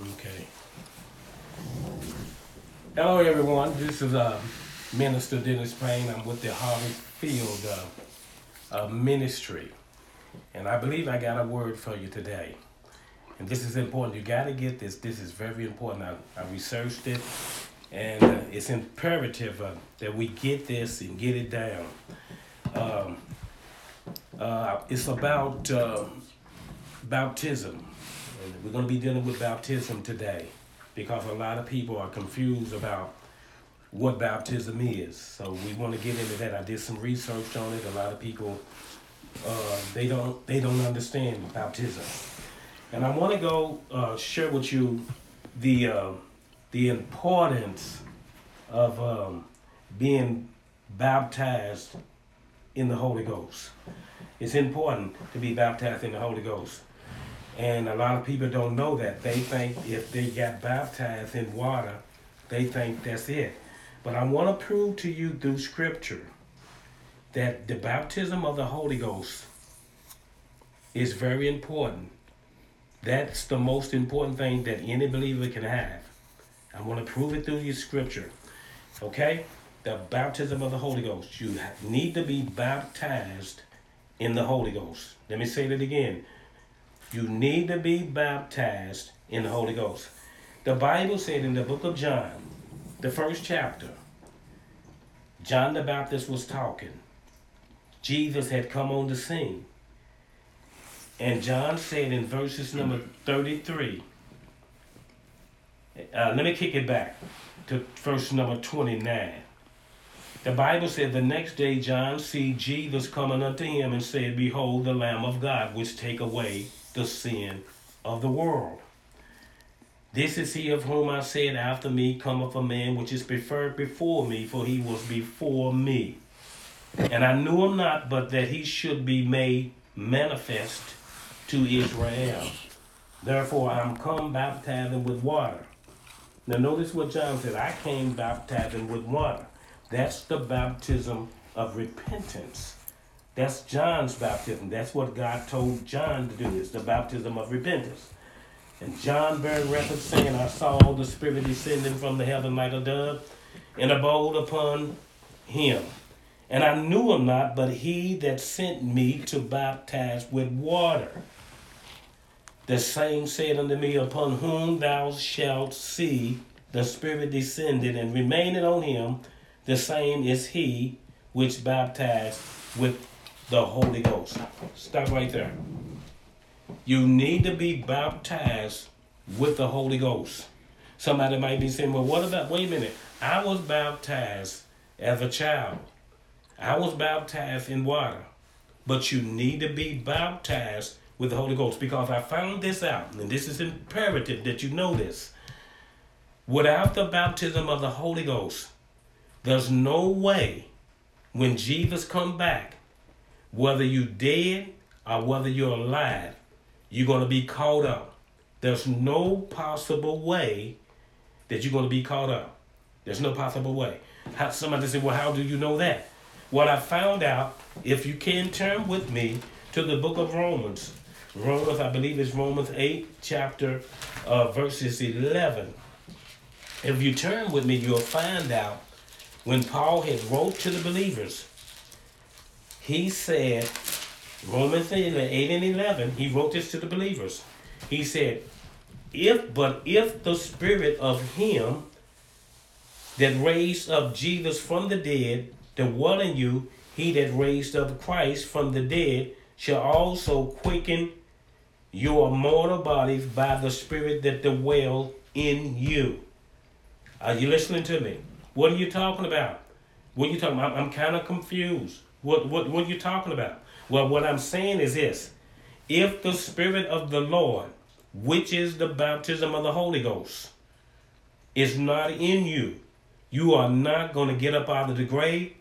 Okay. Hello, everyone. This is uh, Minister Dennis Payne. I'm with the Harvard Field uh, uh, Ministry. And I believe I got a word for you today. And this is important. You got to get this. This is very important. I, I researched it. And uh, it's imperative uh, that we get this and get it down. Um, uh, it's about uh, baptism. We're going to be dealing with baptism today because a lot of people are confused about what baptism is. So we want to get into that. I did some research on it. A lot of people uh, they don't they don't understand baptism, and I want to go uh, share with you the uh, the importance of um, being baptized in the Holy Ghost. It's important to be baptized in the Holy Ghost. And a lot of people don't know that. They think if they got baptized in water, they think that's it. But I want to prove to you through scripture that the baptism of the Holy Ghost is very important. That's the most important thing that any believer can have. I want to prove it through your scripture. Okay? The baptism of the Holy Ghost. You need to be baptized in the Holy Ghost. Let me say that again. You need to be baptized in the Holy Ghost. The Bible said in the book of John, the first chapter, John the Baptist was talking. Jesus had come on the scene. And John said in verses number 33, uh, let me kick it back to verse number 29. The Bible said the next day John see Jesus coming unto him and said, Behold the Lamb of God, which take away the sin of the world. This is he of whom I said, After me cometh a man which is preferred before me, for he was before me. And I knew him not, but that he should be made manifest to Israel. Therefore I am come baptizing with water. Now notice what John said. I came baptizing with water. That's the baptism of repentance. That's John's baptism. That's what God told John to do. It's the baptism of repentance. And John bearing record saying, I saw the Spirit descending from the heaven like a dove and abode upon him. And I knew him not, but he that sent me to baptize with water. The same said unto me, Upon whom thou shalt see the Spirit descended and remaining on him, the same is he which baptized with the Holy Ghost. Stop right there. You need to be baptized with the Holy Ghost. Somebody might be saying, well, what about, wait a minute, I was baptized as a child. I was baptized in water. But you need to be baptized with the Holy Ghost because I found this out, and this is imperative that you know this. Without the baptism of the Holy Ghost, there's no way when Jesus come back whether you're dead or whether you're alive, you're going to be caught up. There's no possible way that you're going to be caught up. There's no possible way. How, somebody said, well, how do you know that? What I found out, if you can turn with me to the book of Romans, Romans, I believe it's Romans 8, chapter uh, verses 11. If you turn with me, you'll find out when Paul had wrote to the believers, he said, Romans 8 and 11, he wrote this to the believers. He said, if but if the spirit of him that raised up Jesus from the dead dwell in you, he that raised up Christ from the dead shall also quicken your mortal bodies by the spirit that dwell in you. Are you listening to me? What are you talking about? What are you talking about? I'm, I'm kind of confused. What, what, what are you talking about? Well, what I'm saying is this. If the Spirit of the Lord, which is the baptism of the Holy Ghost, is not in you, you are not going to get up out of the grave.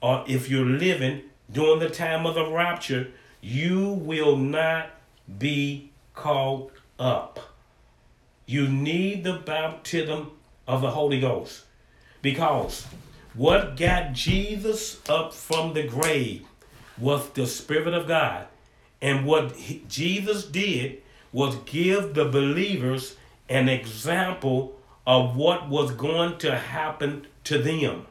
Or if you're living during the time of the rapture, you will not be caught up. You need the baptism of the Holy Ghost because what got Jesus up from the grave was the Spirit of God. And what Jesus did was give the believers an example of what was going to happen to them.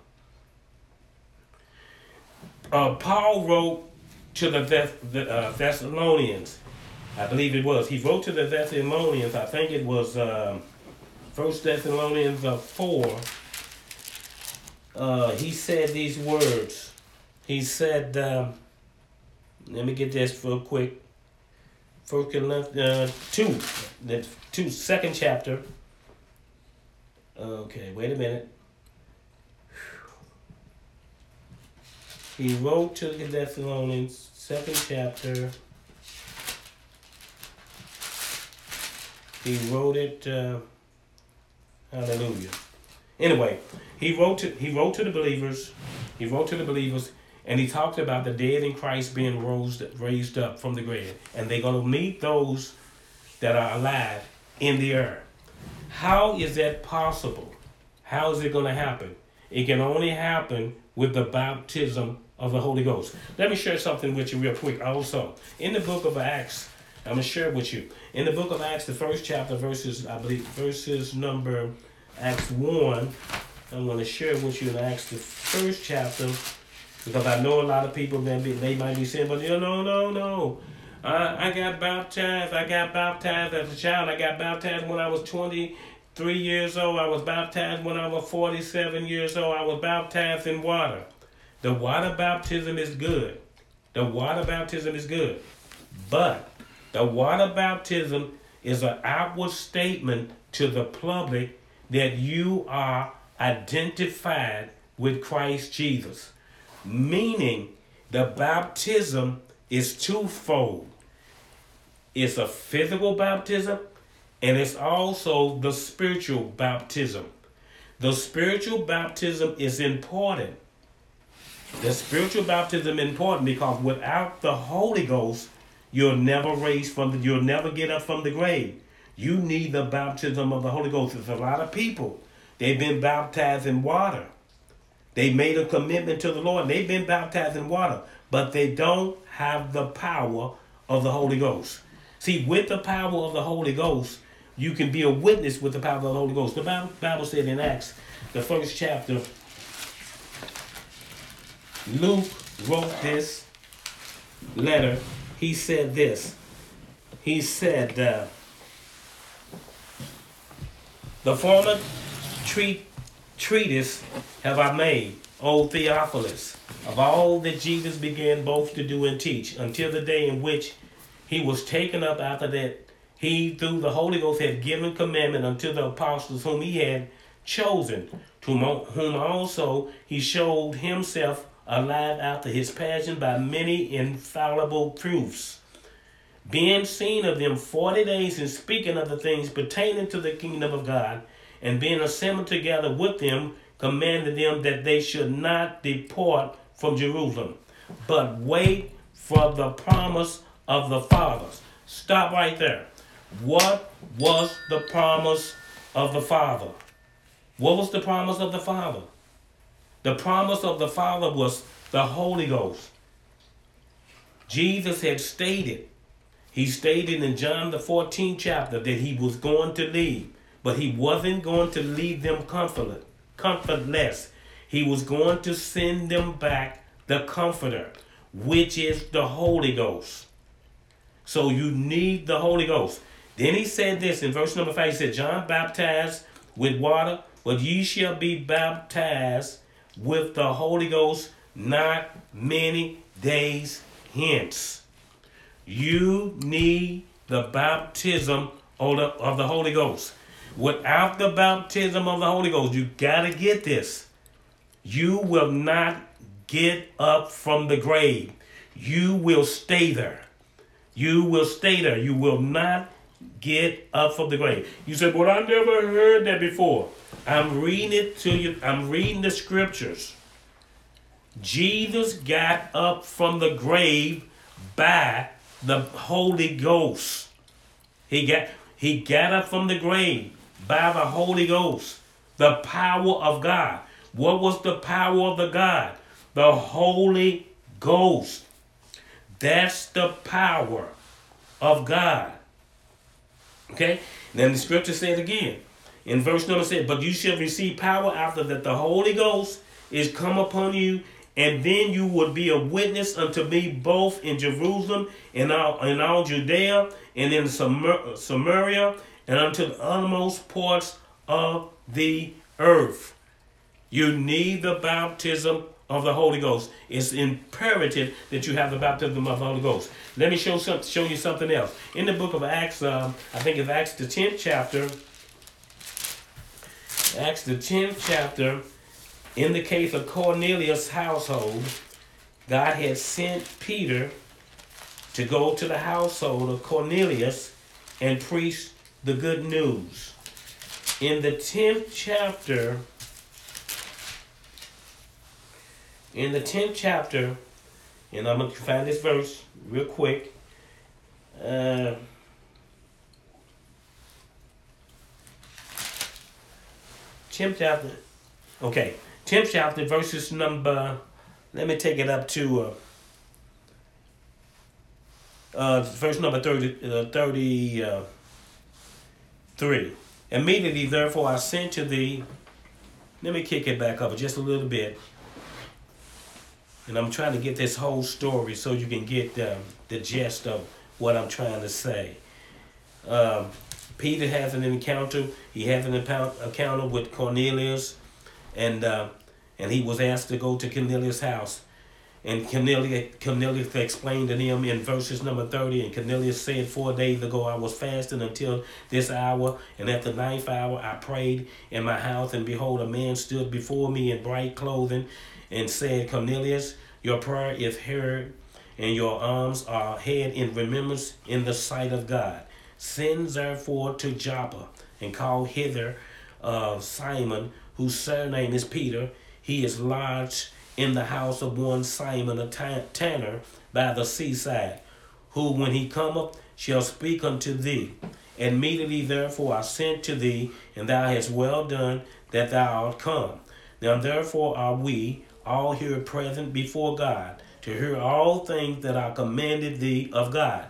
Uh, Paul wrote to the, Thess- the uh, Thessalonians, I believe it was. He wrote to the Thessalonians, I think it was um, First Thessalonians uh, 4. Uh, he said these words. He said, um, let me get this real quick. First Corinthians uh, 2, the two, second chapter. Okay, wait a minute. He wrote to the Thessalonians, second chapter. He wrote it. Uh, hallelujah. Anyway, he wrote to he wrote to the believers. He wrote to the believers, and he talked about the dead in Christ being raised raised up from the grave, and they're gonna meet those that are alive in the earth. How is that possible? How is it gonna happen? It can only happen with the baptism of the Holy Ghost. Let me share something with you real quick. Also, in the book of Acts, I'm gonna share with you. In the book of Acts, the first chapter, verses I believe verses number Acts one. I'm gonna share with you in Acts the first chapter because I know a lot of people may be, they might be saying, but know, no, no. I, I got baptized. I got baptized as a child. I got baptized when I was 23 years old. I was baptized when I was 47 years old. I was baptized in water. The water baptism is good. The water baptism is good. But the water baptism is an outward statement to the public that you are identified with Christ Jesus. Meaning, the baptism is twofold it's a physical baptism and it's also the spiritual baptism. The spiritual baptism is important. The spiritual baptism is important because without the Holy Ghost, you'll never raise from the you'll never get up from the grave. You need the baptism of the Holy Ghost. There's a lot of people. They've been baptized in water. They made a commitment to the Lord. They've been baptized in water, but they don't have the power of the Holy Ghost. See, with the power of the Holy Ghost, you can be a witness with the power of the Holy Ghost. The Bible, said in Acts, the first chapter, Luke wrote this letter. He said this. He said, uh, The former treat, treatise have I made, O Theophilus, of all that Jesus began both to do and teach, until the day in which he was taken up after that he through the Holy Ghost had given commandment unto the apostles whom he had chosen, to whom also he showed himself alive after his passion by many infallible proofs, being seen of them forty days and speaking of the things pertaining to the kingdom of God, and being assembled together with them, commanded them that they should not depart from Jerusalem, but wait for the promise of the fathers. Stop right there. What was the promise of the Father? What was the promise of the Father? The promise of the Father was the Holy Ghost. Jesus had stated, he stated in John the 14th chapter that he was going to leave, but he wasn't going to leave them comfortless, comfortless. He was going to send them back the Comforter, which is the Holy Ghost. So you need the Holy Ghost. Then he said this in verse number 5. He said, John baptized with water, but ye shall be baptized with the Holy Ghost not many days hence. You need the baptism of the, of the Holy Ghost. Without the baptism of the Holy Ghost, you got to get this. You will not get up from the grave. You will stay there. You will stay there. You will not get up from the grave. You said, Well, I never heard that before. I'm reading it to you. I'm reading the scriptures. Jesus got up from the grave by the Holy Ghost. He got he got up from the grave by the Holy Ghost, the power of God. What was the power of the God? The Holy Ghost. That's the power of God. Okay? Then the scripture said again, in verse number said, But you shall receive power after that the Holy Ghost is come upon you, and then you will be a witness unto me both in Jerusalem and all, in all Judea and in Samaria and unto the uttermost parts of the earth. You need the baptism of the Holy Ghost. It's imperative that you have the baptism of the Holy Ghost. Let me show some, show you something else. In the book of Acts, um, I think it's Acts the tenth chapter. Acts the tenth chapter. In the case of Cornelius' household, God had sent Peter to go to the household of Cornelius and preach the good news. In the 10th chapter, in the 10th chapter, and I'm going to find this verse real quick. Uh, tenth chapter, okay, tenth chapter, verses number. Let me take it up to uh, uh, verse number 30, uh, 30 uh, 3. Immediately, therefore, I sent to thee. Let me kick it back up just a little bit. And I'm trying to get this whole story so you can get um, the gist of what I'm trying to say. Um, Peter has an encounter. He has an encounter with Cornelius, and uh, and he was asked to go to Cornelius' house. And Cornelius, Cornelius explained to him in verses number 30, and Cornelius said, Four days ago I was fasting until this hour, and at the ninth hour I prayed in my house, and behold, a man stood before me in bright clothing, and said, Cornelius, your prayer is heard, and your alms are held in remembrance in the sight of God. Send therefore to Joppa, and call hither uh, Simon, whose surname is Peter. He is lodged in the house of one Simon a tanner by the seaside, who when he cometh shall speak unto thee. Immediately therefore I sent to thee, and thou hast well done that thou art come. Now therefore are we all here present before God, to hear all things that are commanded thee of God.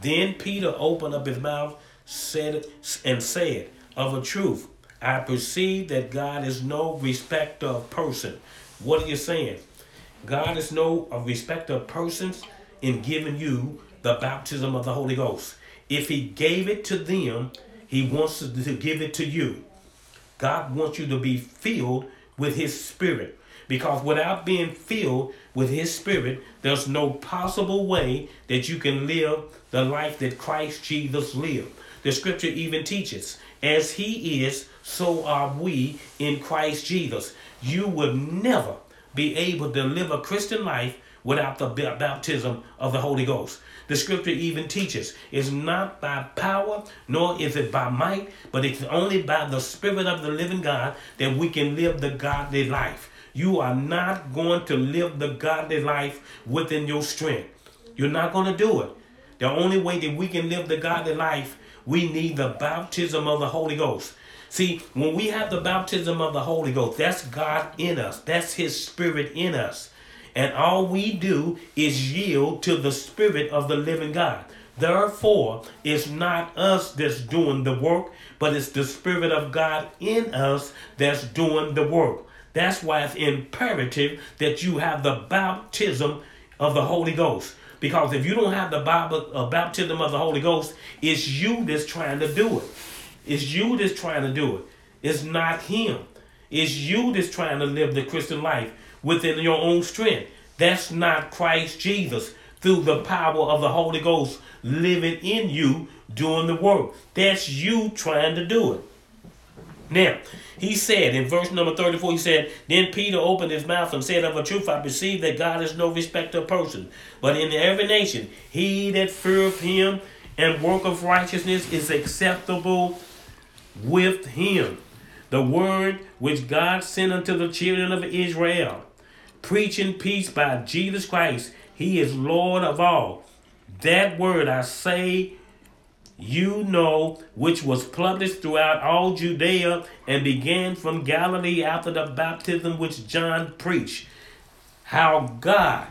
Then Peter opened up his mouth, said and said, Of a truth, I perceive that God is no respecter of person what are you saying? God is no respecter of persons in giving you the baptism of the Holy Ghost. If He gave it to them, He wants to give it to you. God wants you to be filled with His Spirit. Because without being filled with His Spirit, there's no possible way that you can live the life that Christ Jesus lived. The scripture even teaches, as He is, so are we in Christ Jesus you would never be able to live a Christian life without the baptism of the Holy Ghost. The scripture even teaches it's not by power nor is it by might, but it's only by the Spirit of the living God that we can live the godly life. You are not going to live the godly life within your strength. You're not going to do it. The only way that we can live the godly life, we need the baptism of the Holy Ghost. See, when we have the baptism of the Holy Ghost, that's God in us, that's His Spirit in us. And all we do is yield to the Spirit of the living God. Therefore, it's not us that's doing the work, but it's the Spirit of God in us that's doing the work. That's why it's imperative that you have the baptism of the Holy Ghost. Because if you don't have the uh, baptism of the Holy Ghost, it's you that's trying to do it. It's you that's trying to do it. It's not him. It's you that's trying to live the Christian life within your own strength. That's not Christ Jesus through the power of the Holy Ghost living in you doing the work. That's you trying to do it. Now, he said in verse number 34, he said, Then Peter opened his mouth and said, Of a truth I perceive that God is no respecter of person, but in every nation he that feareth him and work of righteousness is acceptable with him. The word which God sent unto the children of Israel, preaching peace by Jesus Christ. He is Lord of all. That word I say, you know, which was published throughout all Judea and began from Galilee after the baptism which John preached. How God,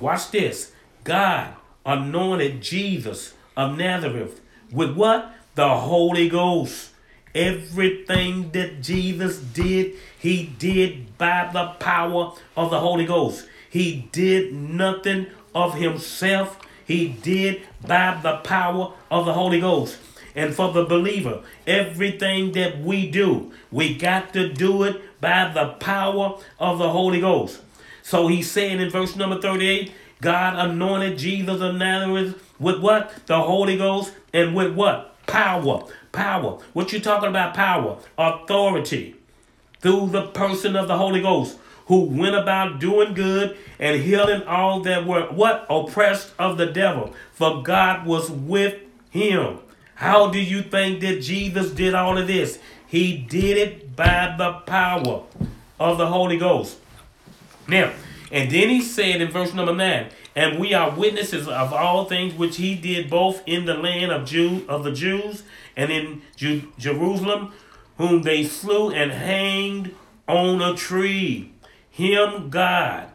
watch this, God anointed Jesus of Nazareth with what? the Holy Ghost. Everything that Jesus did, he did by the power of the Holy Ghost. He did nothing of himself. He did by the power of the Holy Ghost. And for the believer, everything that we do, we got to do it by the power of the Holy Ghost. So he's saying in verse number 38, God anointed Jesus of Nazareth with what? The Holy Ghost and with what? Power. Power. What you talking about power? Authority. Through the person of the Holy Ghost who went about doing good and healing all that were what? Oppressed of the devil. For God was with him. How do you think that Jesus did all of this? He did it by the power of the Holy Ghost. Now, and then he said in verse number 9, and we are witnesses of all things which he did both in the land of Jew of the Jews and in Ju- Jerusalem, whom they slew and hanged on a tree. Him God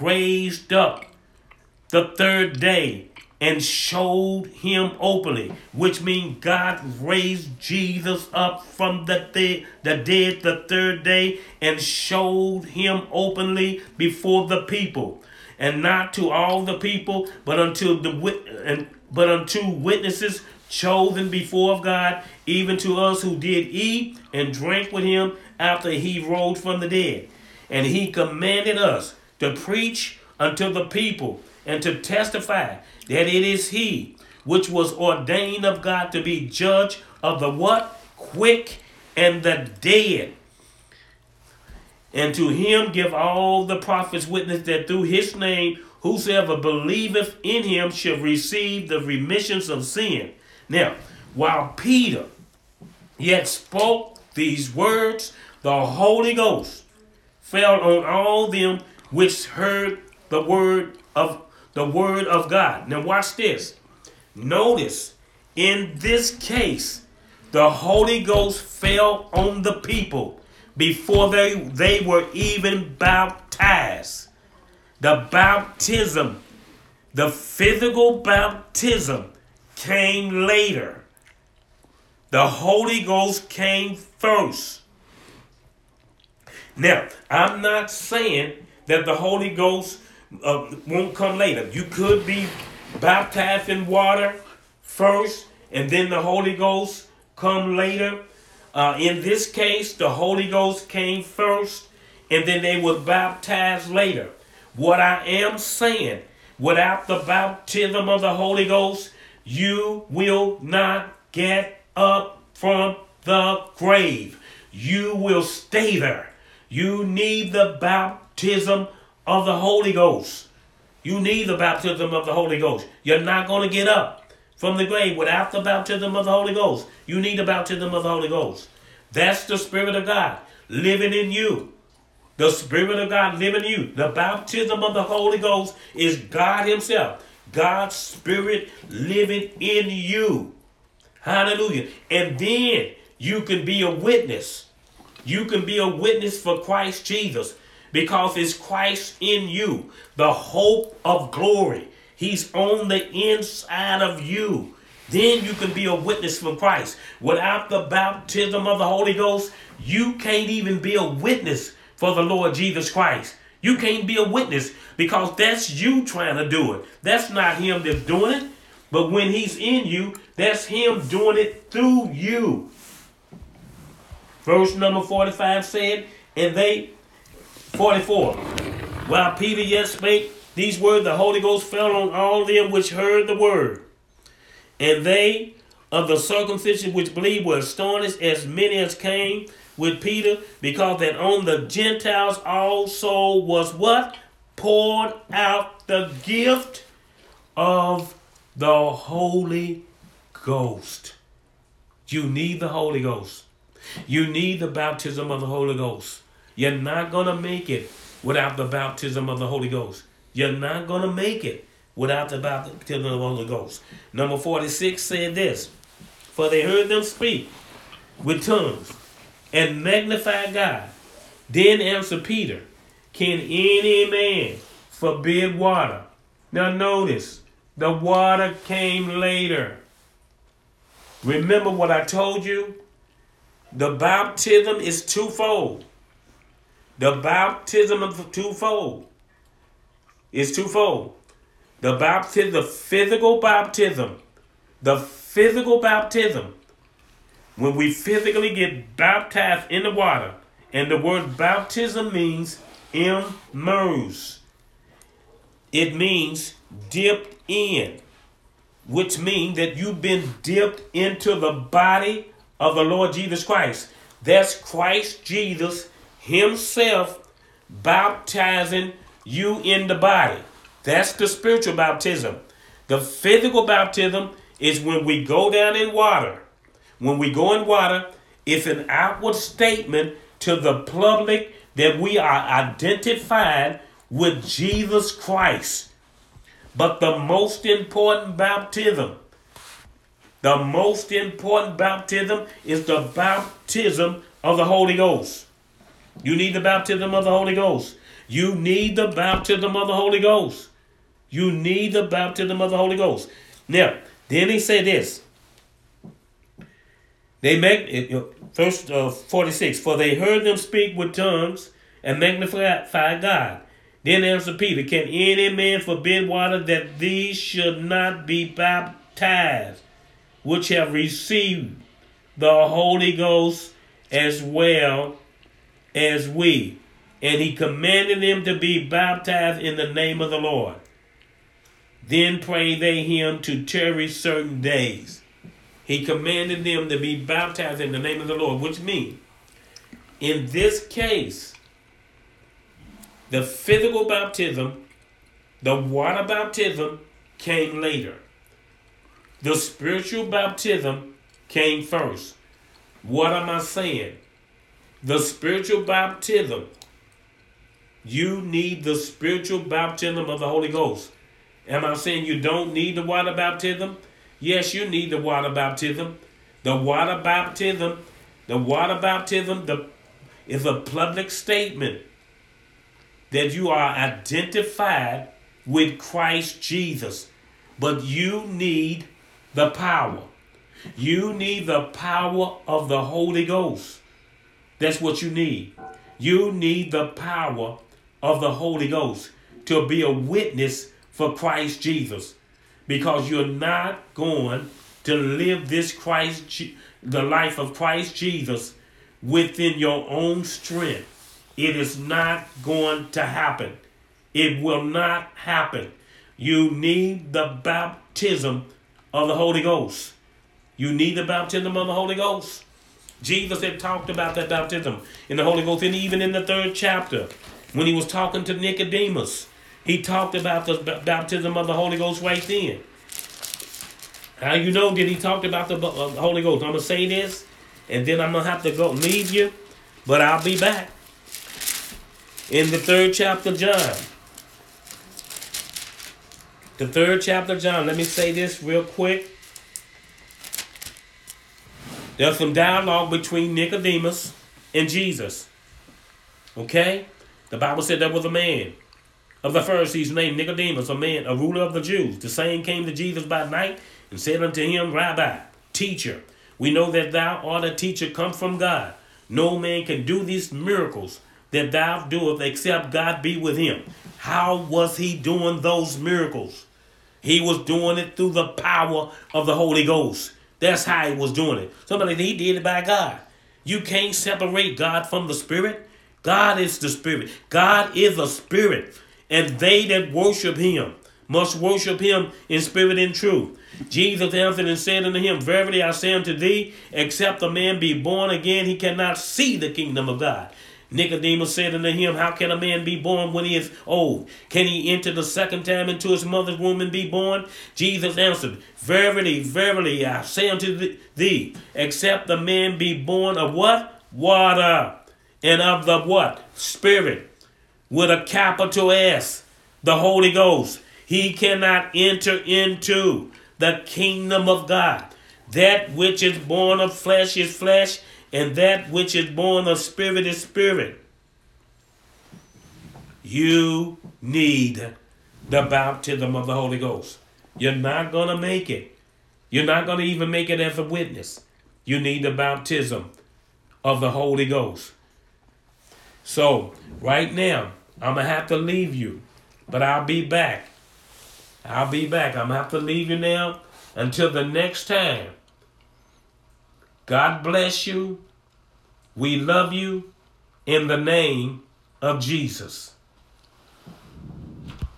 raised up the third day and showed him openly, which means God raised Jesus up from the, th- the dead the third day and showed him openly before the people, and not to all the people, but unto the wit- and but unto witnesses chosen before of God, even to us who did eat and drink with him after he rose from the dead. And he commanded us to preach unto the people and to testify that it is he which was ordained of God to be judge of the what? Quick and the dead. And to him give all the prophets witness that through his name whosoever believeth in him shall receive the remissions of sin. Now, while Peter yet spoke these words, the Holy Ghost fell on all them which heard the word of the word of God. Now watch this. Notice in this case, the Holy Ghost fell on the people before they, they were even baptized. The baptism, the physical baptism, came later. The Holy Ghost came first. Now, I'm not saying that the Holy Ghost uh, won't come later. You could be baptized in water first, and then the Holy Ghost come later. Uh, in this case, the Holy Ghost came first, and then they were baptized later. What I am saying, without the baptism of the Holy Ghost, you will not get up from the grave. You will stay there. You need the baptism of the Holy Ghost. You need the baptism of the Holy Ghost. You're not going to get up from the grave without the baptism of the Holy Ghost. You need the baptism of the Holy Ghost. That's the Spirit of God living in you. The Spirit of God living in you. The baptism of the Holy Ghost is God Himself. God's Spirit living in you. Hallelujah. And then you can be a witness you can be a witness for Christ Jesus because it's Christ in you, the hope of glory. He's on the inside of you. Then you can be a witness for Christ. Without the baptism of the Holy Ghost, you can't even be a witness for the Lord Jesus Christ. You can't be a witness because that's you trying to do it. That's not Him that's doing it. But when He's in you, that's Him doing it through you. Verse number 45 said, And they, 44, while Peter yet spake these words, the Holy Ghost fell on all them which heard the word. And they of the circumcision which believed were astonished, as many as came with Peter, because that on the Gentiles also was what? Poured out the gift of the Holy Ghost. You need the Holy Ghost. You need the baptism of the Holy Ghost. You're not going to make it without the baptism of the Holy Ghost. You're not going to make it without the baptism of the Holy Ghost. Number 46 said this For they heard them speak with tongues and magnify God. Then answered Peter, Can any man forbid water? Now notice, the water came later. Remember what I told you? The baptism is twofold. The baptism of twofold. Is twofold. The baptism, the physical baptism, the physical baptism, when we physically get baptized in the water, and the word baptism means immerse. It means dipped in, which means that you've been dipped into the body of the Lord Jesus Christ. That's Christ Jesus Himself baptizing you in the body. That's the spiritual baptism. The physical baptism is when we go down in water. When we go in water, it's an outward statement to the public that we are identified with Jesus Christ. But the most important baptism, the most important baptism is the baptism of the Holy Ghost. You need the baptism of the Holy Ghost. You need the baptism of the Holy Ghost. You need the baptism of the Holy Ghost. Now, then he said this. They make verse uh, 46 For they heard them speak with tongues and magnify God. Then answered Peter, Can any man forbid water that these should not be baptized, which have received the Holy Ghost as well as we? And he commanded them to be baptized in the name of the Lord. Then prayed they him to tarry certain days. He commanded them to be baptized in the name of the Lord, which means, in this case, the physical baptism, the water baptism came later. The spiritual baptism came first. What am I saying? The spiritual baptism. You need the spiritual baptism of the Holy Ghost. Am I saying you don't need the water baptism? Yes, you need the water baptism. The water baptism, the water baptism the, is a public statement that you are identified with Christ Jesus. But you need the power. You need the power of the Holy Ghost. That's what you need. You need the power of the Holy Ghost to be a witness for Christ Jesus because you're not going to live this Christ the life of Christ Jesus within your own strength. It is not going to happen. It will not happen. You need the baptism of the Holy Ghost. You need the baptism of the Holy Ghost. Jesus had talked about that baptism in the Holy Ghost, and even in the third chapter, when he was talking to Nicodemus, he talked about the baptism of the Holy Ghost right then. How you know that he talked about the uh, Holy Ghost? I'm gonna say this, and then I'm gonna have to go leave you, but I'll be back in the third chapter, John. The third chapter, John. Let me say this real quick. There's some dialogue between Nicodemus and Jesus. Okay? The Bible said there was a man of the Pharisees named Nicodemus, a man, a ruler of the Jews. The same came to Jesus by night and said unto him, Rabbi, teacher, we know that thou art a teacher come from God. No man can do these miracles that thou doest except God be with him. How was he doing those miracles? He was doing it through the power of the Holy Ghost. That's how he was doing it. Somebody he did it by God. You can't separate God from the Spirit. God is the Spirit. God is a Spirit and they that worship him must worship him in spirit and truth. Jesus answered and said unto him, Verily I say unto thee, except a man be born again, he cannot see the kingdom of God. Nicodemus said unto him, How can a man be born when he is old? Can he enter the second time into his mother's womb and be born? Jesus answered, Verily, verily, I say unto thee, except a man be born of what? Water. And of the what? Spirit with a capital S, the Holy Ghost. He cannot enter into the kingdom of God. That which is born of flesh is flesh, and that which is born of spirit is spirit. You need the baptism of the Holy Ghost. You're not going to make it You're not going to even make it as a witness. You need the baptism of the Holy Ghost. So, right now, I'm going to have to leave you, but I'll be back. I'll be back. I'm going to have to leave you now until the next time. God bless you. We love you in the name of Jesus.